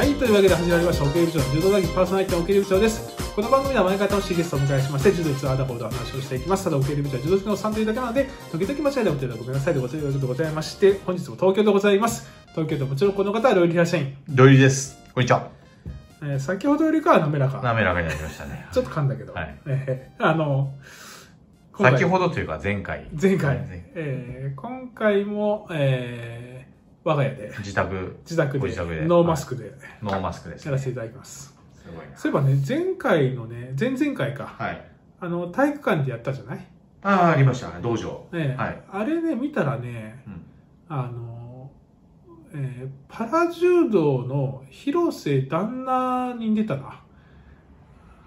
はい、というわけで始まりました、オケル部長の柔道談義パーソナリティのオケル部長です。この番組では毎回楽しいゲストをお迎えしまして、柔道ツアーダボードの話をしていきます。ただ、オケル部長は柔道好きの3というだけなので、時々間違いでお手でごめんなさいということでございまして、本日も東京でございます。東京でもちろんこの方は料理屋社員。土井です。こんにちは。えー先ほどよりかは滑らか。滑らかになりましたね。ちょっと噛んだけど。はいえーあの、先ほどというか前回。前回、前えー今回も、えー我が家で、自宅、自宅でノーマスクでノーマスクです、ね。やらせていただきます。すごいな。そういえばね、前回のね、前々回か、はい。あの、体育館でやったじゃない？ああ、ありました。道場。ね、はいあれね、見たらね、うんあの、えーパラ柔道の広瀬旦那に出たな。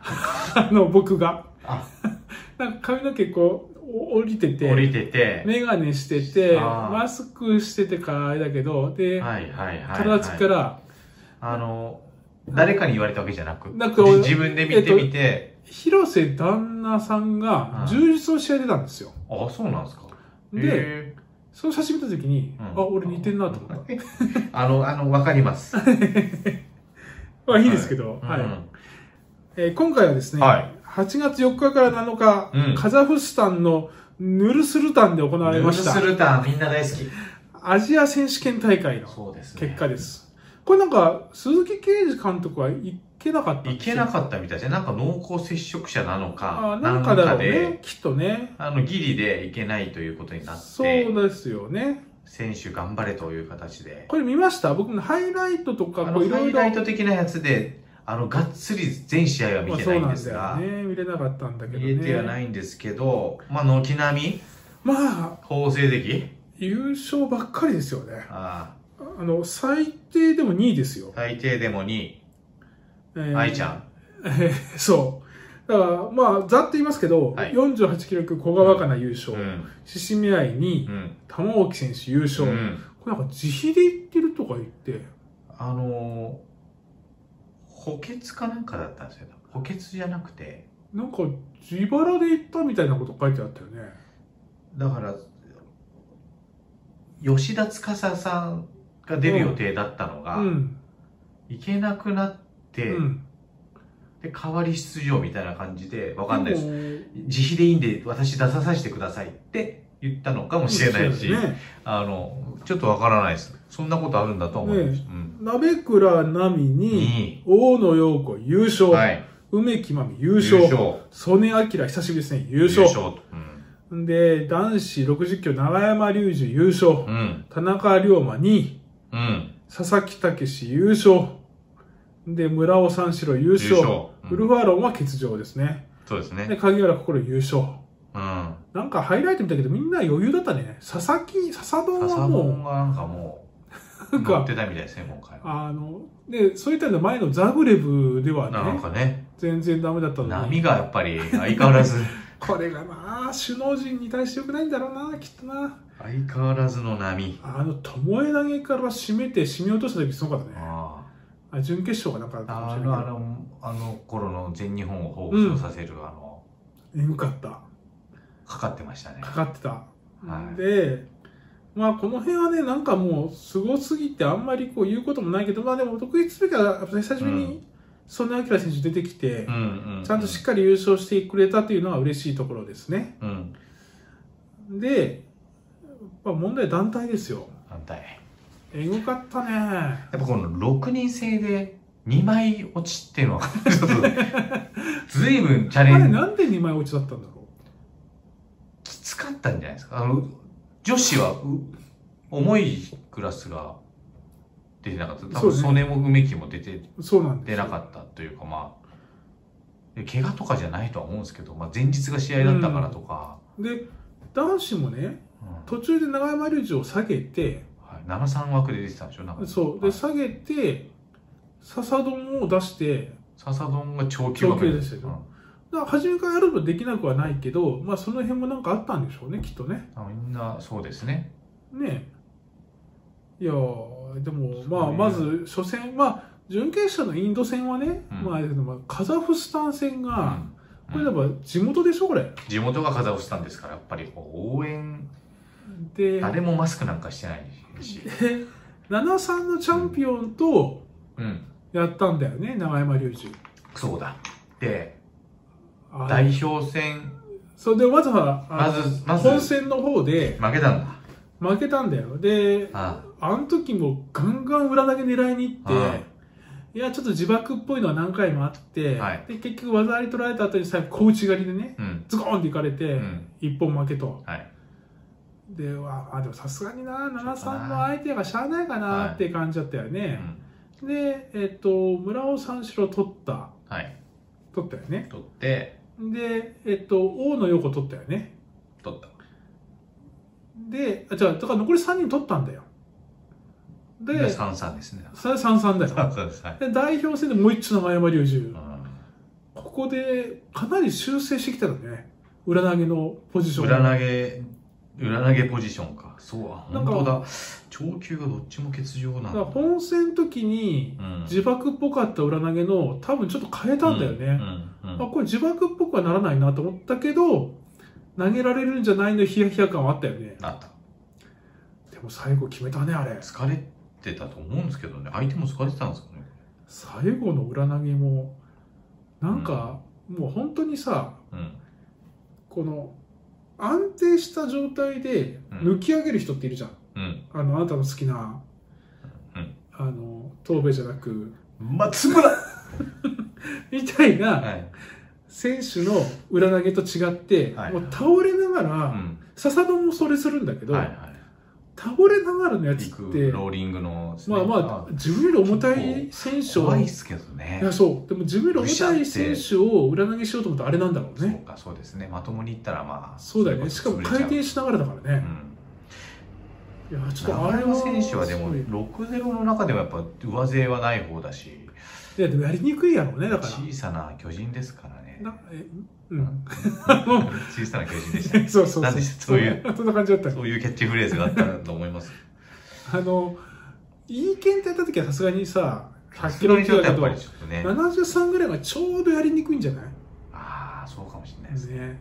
あの、僕が。あ、なんか髪の毛こう、お降りてて、降りてて。メガネしてて、マスクしててか、あれだけど、で、はいはいはい。かはいら、あの、誰かに言われたわけじゃなく、なんかじ自分で見てみて、広瀬旦那さんがうん柔術の試合出たんですよ。あ、そうなんですか。で、へその写真見た時に、うんあ、俺似てんなと思った。ー あの、あの、わかります。まあいいですけど、はい。うんえー今回はですね、はい8月4日から7日、うんカザフスタンのヌルスルタンで行われましたヌルスルタンみんな大好き。アジア選手権大会のそうですね。結果です。これなんか、鈴木啓治監督は行けなかったんいですよけなかったみたいですね。なんか濃厚接触者なのかあ、なんかだろうでね、きっとね。あの、ギリでいけないということになっそうて、ですよね。選手頑張れという形で。これ見ました？僕のハイライトとかいろいろ。ライト的なやつで、あの、がっつり全試合は見まあてないんですが、よね。見れなかったんだけどね。見れてはないんですけど、まあ、軒並み、まあ、好成績優勝ばっかりですよね。ああの、最低でも2位ですよあ。最低でも2えー愛ちゃん。えーそう。だから、まあ、ざっと言いますけど、はい48キロ級小川かな優う勝、ん。獅子目愛にうん。玉置選手優勝、うんこれなんか自費で行ってるとか言って、あのー補欠かなんかだったんですよ。補欠じゃなくて、なんか自腹で行ったみたいなこと書いてあったよね。だから、吉田司さんが出る予定だったのが、うん。行けなくなって、うん。で、代わり出場みたいな感じで、わかんないです。す。自費でいいんで私出ささせてくださいって言ったのかもしれないし、ね。あの、ちょっとわからないです。そんなことあるんだと思います。鍋倉奈美うん。に、2大野陽子優勝、位。はい。梅木真美優勝。曽根明久しぶりですね、優勝。うん。で、男子60キロ長山隆二優勝、うん。田中龍馬2位、うん。佐々木武優勝、で、村尾三四郎優勝、ウルファーロンは欠場ですね。で、そうですね。鍵原心優勝。うん。なんかハイライト見たけどみんな余裕だったね。佐々木、笹丼は笹も本がなんかもう、う、なんか、乗ってたみたいですね、今回は。あの、で、そういったの前のザグレブではなんね、かね、全然ダメだったのに。波がやっぱり相変わらず、これがな、首脳陣に対して良くないんだろうな、きっとな。相変わらずの波。あの、巴投げから締めて、締め落とした時すごかったね。ああ準決勝かなんかだったあかもしれない。あの、あの、あの頃の全日本を彷彿とさせる、あの、えぐかった。かかってましたね。かかってた。はいで、まあこの辺はね、なんかもうすごすぎてあんまりこう言うこともないけど、まあでも特筆すべきは、久しぶりうに曽根明選手出てきて、うんうんうん。ちゃんとしっかり優勝してくれたというのは嬉しいところですね。うん。で、まあ、問題は団体ですよ。反対。えぐかったね。やっぱこの6人制で2枚落ちっていうのは、ちょっと、ずいぶんチャあれレンジ、なんで2枚落ちだったんだろきつかったんじゃないですか？あの、女子は、う重いクラスが出てなかった。多分、曽根も梅木も出て、うそうなん出なかったというか、まあ、で怪我とかじゃないとは思うんですけど、まあ、前日が試合だったからとか、で、男子もね、うん。途中で長山隆二を下げて、はい、73枠で出てたんでしょ？そう、で、はい。下げて、笹丼を出して、笹丼が長級枠長級ですよだ初めからやるとできなくはないけど、まあその辺もなんかあったんでしょうね、きっとね。うんあみんなそうですね。ねえ。いやーでも、まあ、ねまず、初戦、まあ、準決勝のインド戦はね、うんまあカザフスタン戦うが、んこれやっぱ地元でしょ、これ。地元がカザフスタンですから、やっぱり応援、で、誰もマスクなんかしてないし。で73のチャンピオンと、うん。やったんだよね永山隆二そうだであ代表戦。そうでまずはあのまずまず。本戦の方で負けたんだ。負けたんだよ。でああ。の時もガンガン裏投げ狙いに行っていやちょっと自爆っぽいのは何回もあって、はい。で結局技あり取られた後に最後小内刈りでねうん。ズコーンっていかれて、うん。一本負けと。はい。でわあでもさすがになちょっと7-3なの相手がしゃあないかなって感じだったようね、ん。でえっと村尾三四郎取った。はい。取ったよね。取ってでえっと大野横取ったよね。取った。であじゃあだから残り3人取ったんだよ。でで3-3ですね。それ3-3だよ。3-3です。はい。で代表戦でもう一丁の山隆二。うん。ここでかなり修正してきたのね。裏投げのポジション裏投げ裏投げポジションか。そう。本当だ。長球がどっちも欠場なんだ。だ本戦の時にうん。自爆っぽかった裏投げの多分ちょっと変えたんだよね、うんうんあこれ自爆っぽくはならないなと思ったけど投げられるんじゃないのヒヤヒヤ感はあったよね。あった。でも最後決めたねあれ。疲れてたと思うんですけどね。相手も疲れてたんですかね。最後の裏投げもなんか、もう本当にさうん。この安定した状態で抜き上げる人っているじゃん、うん。あのあなたの好きな、うん。あの東部じゃなく松村。みたいなはい。選手の裏投げと違って、はい。もう倒れながら、うん。笹戸もそれするんだけど、はいはい倒れながらのやつ行ってくローリングのまあまあ自分より重たい選手をい怖いっすけどね。やそう。でも自分より重たい選手を裏投げしようと思ったらあれなんだろうそうねかそうですね。まともにいったらまあそうだよね。しかも回転ししながらだからね、いやちょっとあれは選手はでもすごい。6-0の中でもやっぱ上背はない方だし。いやでもやりにくいやろうねだから。小さな巨人ですからね。なえうん。小さな巨人でした そうそうそう。そういうそんな感じだった。よそういうキャッチフレーズがあったと思います。あのいい剣ってやった時はさすがにさ100キキロ級だけどね。73ぐらいがちょうどやりにくいんじゃない？ああそうかもしれないですね。ね。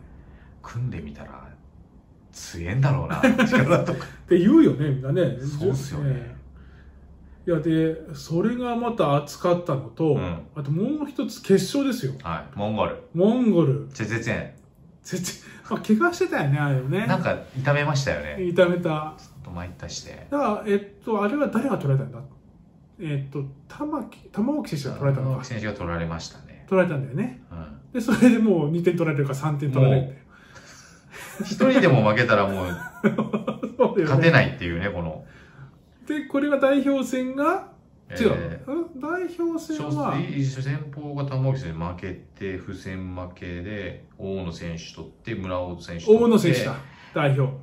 組んでみたら強えんだろうな力とか。って言うよねみんなね。そうっすよねいやでそれがまた熱かったのと、うん。あともう一つ決勝ですよ。はい。モンゴル。モンゴル。チェチェチェ全然、まあ、怪我してたよねあれよね。ンなんか痛めましたよね。痛めた。ちょっと参ったして。だからえっとあれは誰が取られたんだ？えっと玉木玉置選手が取られたのか。青木選手が取られましたね、取られたんだよね。うん。でそれでもう2点取られるか3点取られるんだよ。一人でも負けたらもう ね。勝てないっていうね、この。でこれが代表戦が違う、えうん？代表戦ーは初先方が玉置選手負けて、不戦負けで、大野選手取って、村尾選手取って。大野選手だ。代表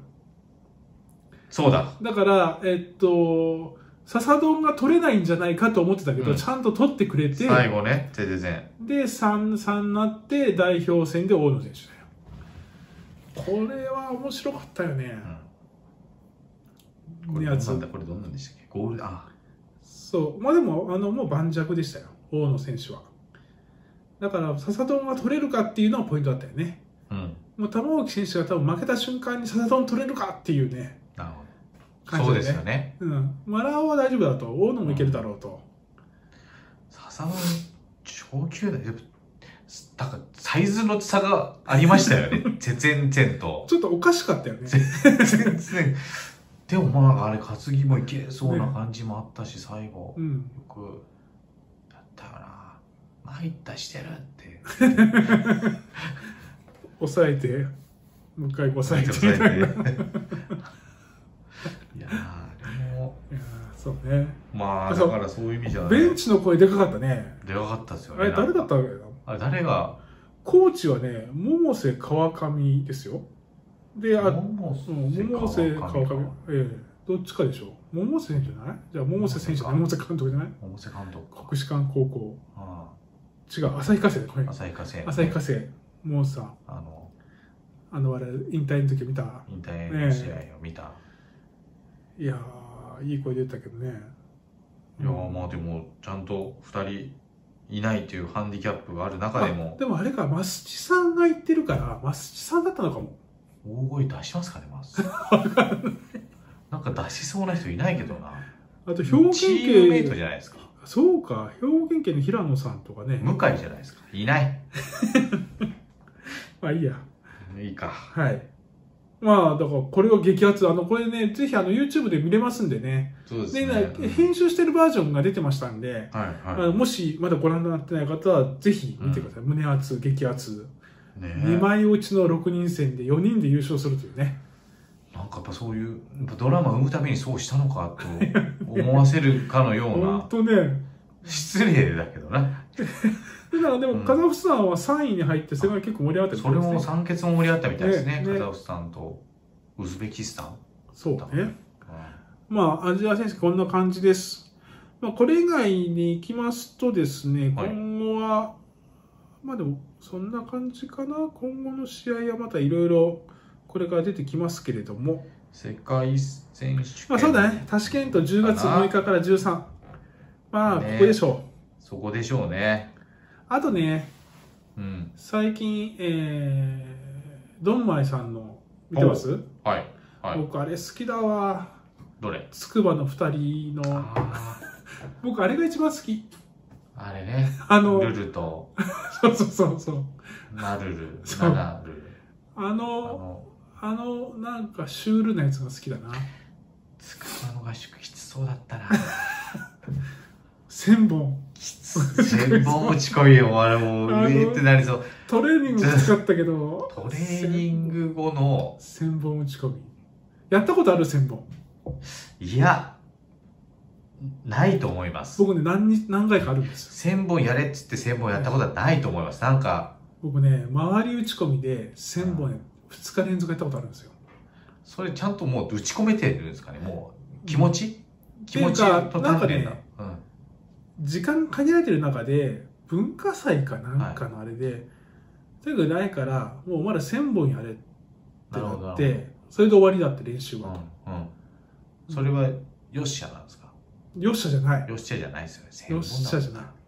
そうだ。だからえっと笹丼が取れないんじゃないかと思ってたけど、うんちゃんと取ってくれて最後ね、全然。で3-3になって代表戦で大野選手だよこれは面白かったよね、これなんだ、これどんなんでしたっけ？ゴール、あ、そうまあでもあのもう盤石でしたよ大野選手はだから笹丼が取れるかっていうのはポイントだったよねうん。もう玉置選手が多分負けた瞬間に笹丼取れるかっていうねなるほ感ど。ねそうですよね。うんマラオは大丈夫だと大野もいけるだろうと、笹野超級だよ。だから、サイズの差がありましたよね。全然と。ちょっとおかしかったよね全然。でもまあ、あれ、担ぎもいけそうな感じもあったし、最後。ようん。く、やったよな。参ったしてるって。抑えて。もう一回抑えて。抑みたい。いやー、でも、いやーそうね。まあ、だからそういう意味じゃ、ベンチの声でかかったね。でかかったですよね。あれ誰だったわけだあれ、誰が、コーチはね百瀬川上ですよであ桃瀬川上ええ。どっちかでしょ。う百瀬選手じゃない？じゃあ百瀬選手百瀬監督じゃない？桃瀬監督。か。国士舘高校。あ違う旭化成これあ旭化成。旭化成。もうさあの、あのあれ引退の時見た？引退の試合を見た。いやーいい声出てたけどね。いやーまあでもちゃんと2人いないというハンディキャップがある中でも。あでもあれか増地さんが言ってるから増地さんだったのかも大声出しますかねまず。なんか出しそうな人いないけどな。あと兵庫チームメイ県警トじゃないですか。そうか。兵庫県警の平野さんとかね。向井じゃないですか。いない。まあいいや。いいか。はい。まあだからこれを激アツ。あのこれねぜひあの YouTube で見れますんでね。そうですでね。ね編集してるバージョンが出てましたんで、はいあはのもしまだご覧になってない方はぜひ見てください、胸熱激アツ。い。ね。2枚落ちの6人戦で4人で優勝するというね。なんかやっぱそういう、ドラマ生むためにそうしたのかと思わせるかのよう本な、当ね。失礼だけどな。だからでもうんカザフスタンは3位に入ってそれが結構盛り上がってるそれも酸欠も盛り上がったみたいですね。ねね。カザフスタンとウズベキスタン。そうね。うん。まあアジア選手権こんな感じです、まあ、これ以外に行きますとですねはい。今後は、まあでもそんな感じかな今後の試合はまたいろいろこれから出てきますけれども世界選手権。まあそうだね。タシケント10月6日から13まあこねこでしょそこでしょうね。うあとねうん。最近えー、ドンマイさんの見てます？はい。はい。僕あれ好きだわどれ？つくばの2人のあ 僕あれが一番好きあ。あれね。あのルルと。そうそうそうそう。ナルル、ナナルル。ああの。の、あのなんかシュールなやつが好きだな。つくばの合宿きつそうだったな。1000本。千本落ち込みよ、あれもう、あのうえーってなりそう。トレーニングきつかったけど。トレーニング後の、1000本打ち込み。やったことある1000本。いや、ないと思います。僕ね何日何回かあるんですよ千本やれっつって千本やったことはないと思います。なんか、僕ね回り打ち込みで1000本ね2日連続やったことあるんですよそれちゃんともう打ち込めてるんですかね？もう、気持ち？気持ちっていうかと鍛錬だ。なん時間限られてる中で文化祭かなんかのあれで、とにかくないからもうまだ1000本やれってなってそれで終わりだって練習うん。はと、うん。うん。それは、よっしゃなんですか？よっしゃじゃない。よっしゃじゃないですよね。千よっしゃじゃない